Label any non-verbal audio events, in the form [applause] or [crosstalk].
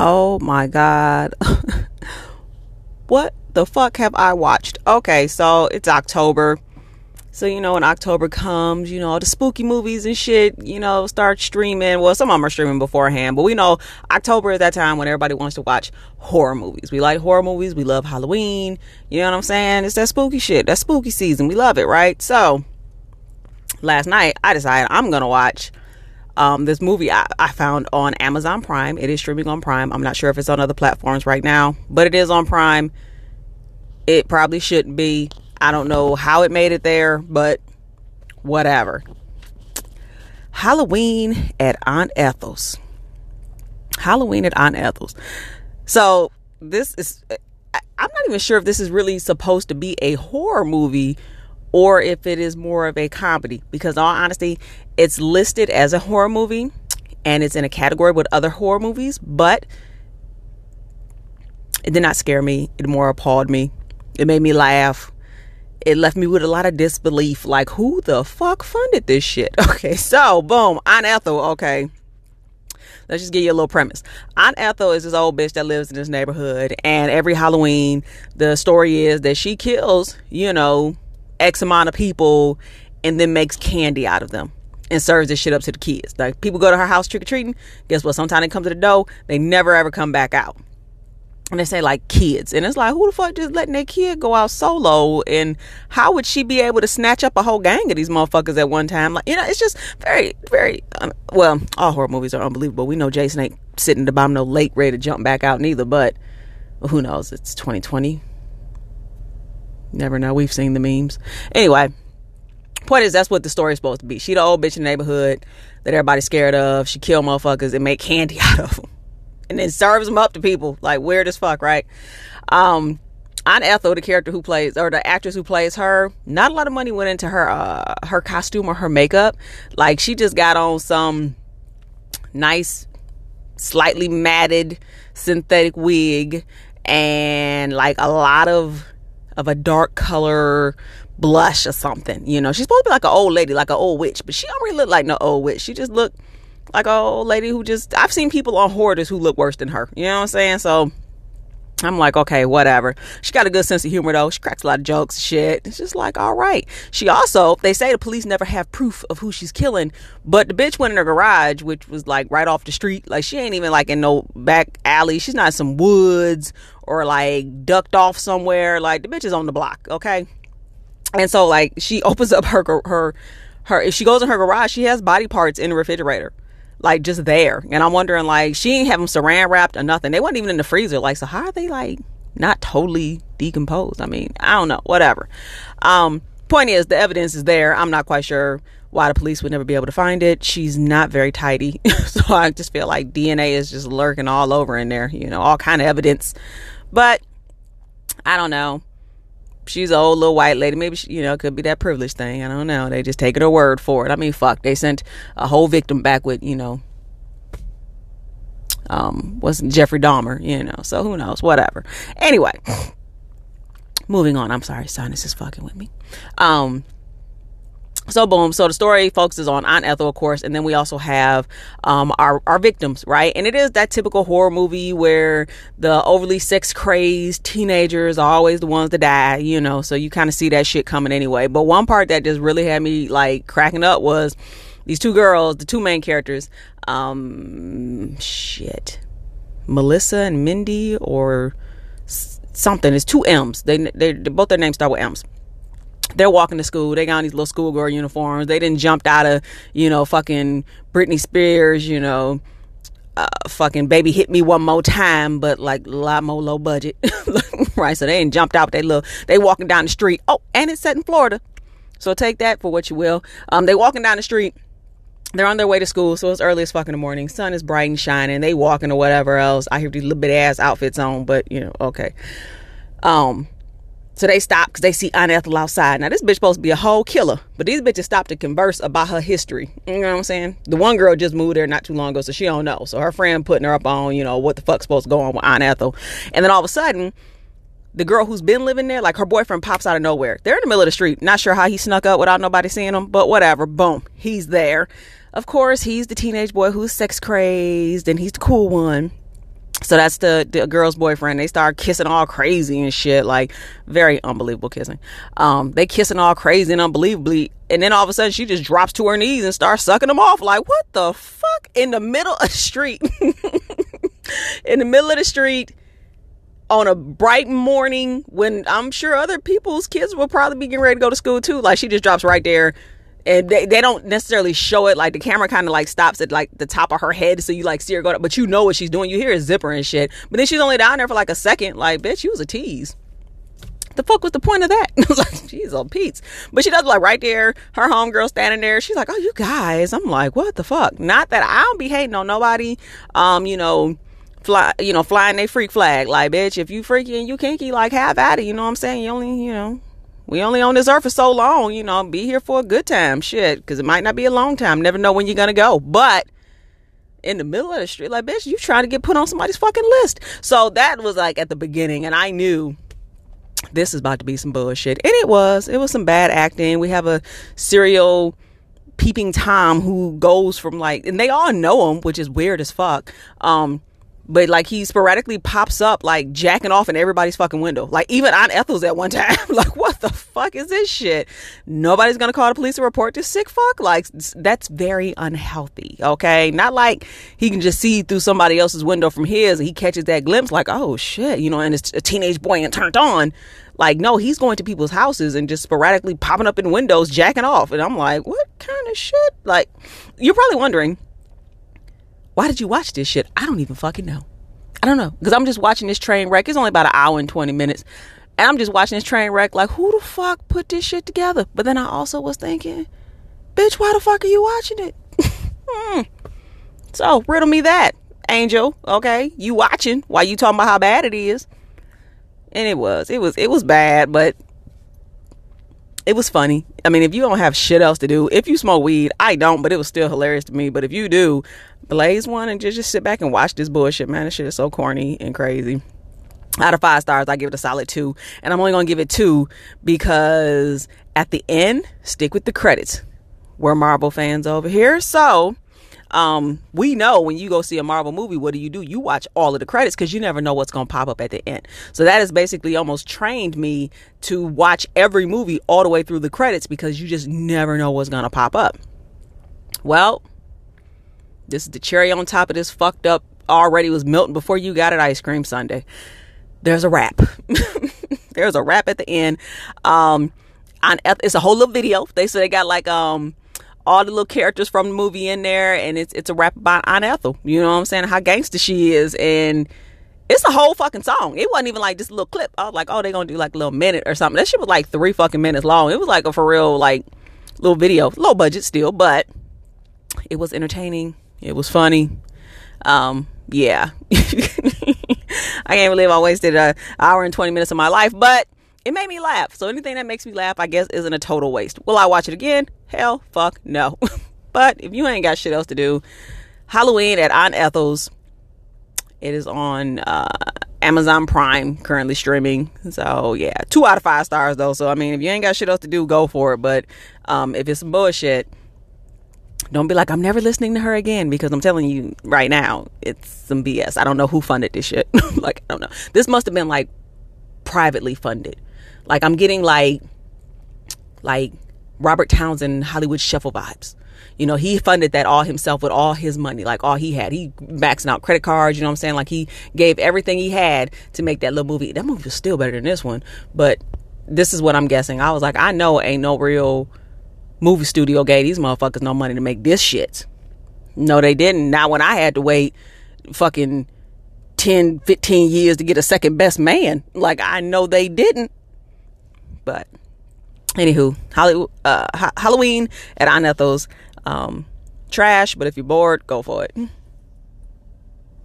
Oh my god. [laughs] what the fuck have I watched? Okay, so it's October. So, you know, when October comes, you know, the spooky movies and shit, you know, start streaming. Well, some of them are streaming beforehand, but we know October is that time when everybody wants to watch horror movies. We like horror movies. We love Halloween. You know what I'm saying? It's that spooky shit. That spooky season. We love it, right? So, last night I decided I'm going to watch um, this movie I, I, found on Amazon Prime. It is streaming on Prime. I'm not sure if it's on other platforms right now, but it is on Prime. It probably shouldn't be. I don't know how it made it there, but whatever. Halloween at Aunt Ethel's. Halloween at Aunt Ethel's. So this is. I'm not even sure if this is really supposed to be a horror movie or if it is more of a comedy. Because, all honesty, it's listed as a horror movie and it's in a category with other horror movies, but it did not scare me. It more appalled me. It made me laugh. It left me with a lot of disbelief. Like, who the fuck funded this shit? [laughs] Okay, so boom, Aunt Ethel. Okay, let's just give you a little premise. Aunt Ethel is this old bitch that lives in this neighborhood, and every Halloween, the story is that she kills, you know, X amount of people and then makes candy out of them and serves this shit up to the kids. Like people go to her house trick or treating. Guess what? Sometimes they come to the door, they never ever come back out. And they say like kids, and it's like who the fuck just letting their kid go out solo? And how would she be able to snatch up a whole gang of these motherfuckers at one time? Like you know, it's just very, very um, well. All horror movies are unbelievable. We know Jason ain't sitting at the bottom no lake ready to jump back out neither. But who knows? It's 2020. Never know. We've seen the memes. Anyway, point is that's what the story's supposed to be. She the old bitch in the neighborhood that everybody's scared of. She kill motherfuckers and make candy [laughs] out of them. And then serves them up to people. Like weird as fuck, right? Um Aunt Ethel, the character who plays or the actress who plays her, not a lot of money went into her uh her costume or her makeup. Like she just got on some nice slightly matted synthetic wig and like a lot of of a dark color blush or something. You know, she's supposed to be like an old lady, like an old witch, but she don't really look like no old witch. She just look like an old lady who just I've seen people on hoarders who look worse than her. You know what I'm saying? So I'm like, okay, whatever. She got a good sense of humor though. She cracks a lot of jokes, shit. It's just like, all right. She also, they say the police never have proof of who she's killing, but the bitch went in her garage, which was like right off the street. Like she ain't even like in no back alley. She's not in some woods or like ducked off somewhere. Like the bitch is on the block, okay? And so like she [laughs] opens up her her her if she goes in her garage, she has body parts in the refrigerator. Like just there. And I'm wondering like she ain't have them saran wrapped or nothing. They wasn't even in the freezer. Like so how are they like not totally decomposed? I mean, I don't know. Whatever. Um point is the evidence is there. I'm not quite sure why the police would never be able to find it. She's not very tidy. [laughs] so I just feel like DNA is just lurking all over in there, you know, all kind of evidence but I don't know. She's an old little white lady. Maybe she, you know, it could be that privilege thing. I don't know. They just taking her word for it. I mean, fuck. They sent a whole victim back with, you know, um, was Jeffrey Dahmer, you know. So who knows? Whatever. Anyway, moving on. I'm sorry, sinus is fucking with me. Um, so boom. So the story focuses on aunt ethel of course and then we also have um, our, our victims right? And it is that typical horror movie where the overly sex crazed teenagers are always the ones that die you know? So you kind of see that shit coming anyway. But one part that just really had me like cracking up was these two girls the two main characters um shit. Melissa and mindy or something. It's two m's. They, they both their names start with m's they're walking to school. They got on these little schoolgirl uniforms. They didn't jump out of, you know, fucking Britney Spears, you know, uh, fucking baby hit me one more time, but like a lot more low budget, [laughs] right? So they ain't jumped out. They look, they walking down the street. Oh, and it's set in Florida, so take that for what you will. Um, they walking down the street. They're on their way to school, so it's early as fuck in the morning. Sun is bright and shining. They walking or whatever else. I hear these little bit ass outfits on, but you know, okay. Um, so they stop because they see Aunt Ethel outside. Now this bitch supposed to be a whole killer, but these bitches stopped to converse about her history. You know what I'm saying? The one girl just moved there not too long ago, so she don't know. So her friend putting her up on, you know, what the fuck's supposed to go on with Aunt Ethel. And then all of a sudden, the girl who's been living there, like her boyfriend pops out of nowhere. They're in the middle of the street. Not sure how he snuck up without nobody seeing him, but whatever. Boom. He's there. Of course, he's the teenage boy who's sex crazed and he's the cool one so that's the, the girl's boyfriend. They start kissing all crazy and shit, like very unbelievable kissing. Um, they kissing all crazy and unbelievably, and then all of a sudden she just drops to her knees and starts sucking them off. Like what the fuck in the middle of the street? [laughs] in the middle of the street on a bright morning when I'm sure other people's kids will probably be getting ready to go to school too. Like she just drops right there and they, they don't necessarily show it like the camera kind of like stops at like the top of her head so you like see her go but you know what she's doing you hear a zipper and shit but then she's only down there for like a second like bitch you was a tease the fuck was the point of that? [laughs] like, jeez, on Pete's. But she does like right there, her homegirl standing there. She's like, oh, you guys. I'm like, what the fuck? Not that I don't be hating on nobody. Um, you know, fly, you know, flying a freak flag. Like, bitch, if you freaky and you kinky, like, have at it. You know what I'm saying? You only, you know, we only on this earth for so long, you know, be here for a good time, shit, because it might not be a long time. Never know when you're gonna go. But in the middle of the street, like, bitch, you trying to get put on somebody's fucking list. So that was like at the beginning, and I knew this is about to be some bullshit. And it was. It was some bad acting. We have a serial peeping Tom who goes from like, and they all know him, which is weird as fuck. Um, but like he sporadically pops up like jacking off in everybody's fucking window. Like even Aunt Ethel's at one [laughs] time. like what the fuck is this shit? Nobody's gonna call the police to report this sick fuck. Like that's very unhealthy. Okay, not like he can just see through somebody else's window from his and he catches that glimpse like oh shit, you know, and it's a teenage boy and turned on. Like no, he's going to people's houses and just sporadically popping up in windows jacking off, and I'm like what kind of shit? Like you're probably wondering why did you watch this shit? I don't even fucking know. I don't know. Because I'm just watching this train wreck. It's only about an hour and 20 minutes. And I'm just watching this train wreck like, who the fuck put this shit together? But then I also was thinking, bitch, why the fuck are you watching it? [laughs] hmm. So, riddle me that, Angel. Okay. You watching while you talking about how bad it is. And it was. It was it was bad, but it was funny. I mean, if you don't have shit else to do, if you smoke weed, I don't, but it was still hilarious to me. But if you do, blaze one and just, just sit back and watch this bullshit, man. This shit is so corny and crazy. Out of five stars, I give it a solid two. And I'm only gonna give it two because at the end, stick with the credits. We're Marvel fans over here. So um, we know when you go see a Marvel movie, what do you do? You watch all of the credits because you never know what's going to pop up at the end. So that has basically almost trained me to watch every movie all the way through the credits because you just never know what's going to pop up. Well, this is the cherry on top of this fucked up already was melting before you got it ice cream sundae. There's a rap. [laughs] There's a rap at the end. Um, on it's a whole little video. They say they got like um all the little characters from the movie in there, and it's it's a rap about Aunt Ethel. You know what I'm saying? How gangster she is, and it's a whole fucking song. It wasn't even like this little clip. I was like, oh, they gonna do like a little minute or something. That shit was like three fucking minutes long. It was like a for real like little video, low budget still, but it was entertaining. It was funny. Um, yeah. [laughs] I can't believe I wasted an hour and 20 minutes of my life, but it made me laugh. So anything that makes me laugh, I guess, isn't a total waste. Will I watch it again? Hell, fuck, no. [laughs] but if you ain't got shit else to do, Halloween at Aunt Ethel's. It is on uh, Amazon Prime currently streaming. So yeah, two out of five stars though. So I mean, if you ain't got shit else to do, go for it. But um, if it's some bullshit, don't be like, I'm never listening to her again because I'm telling you right now, it's some BS. I don't know who funded this shit. [laughs] like, I don't know. This must have been like privately funded. Like, I'm getting like, like Robert Townsend Hollywood Shuffle vibes. You know, he funded that all himself with all his money, like all he had. He maxing out credit cards, you know what I'm saying? Like he gave everything he had to make that little movie. That movie was still better than this one, but this is what I'm guessing. I was like, I know ain't no real movie studio gave these motherfuckers no money to make this shit. No, they didn't. Not when I had to wait fucking 10, 15 years to get a second best man. Like, I know they didn't. But, anywho, Hollywood, uh, Halloween at Aunt Ethel's. Um, trash, but if you're bored, go for it.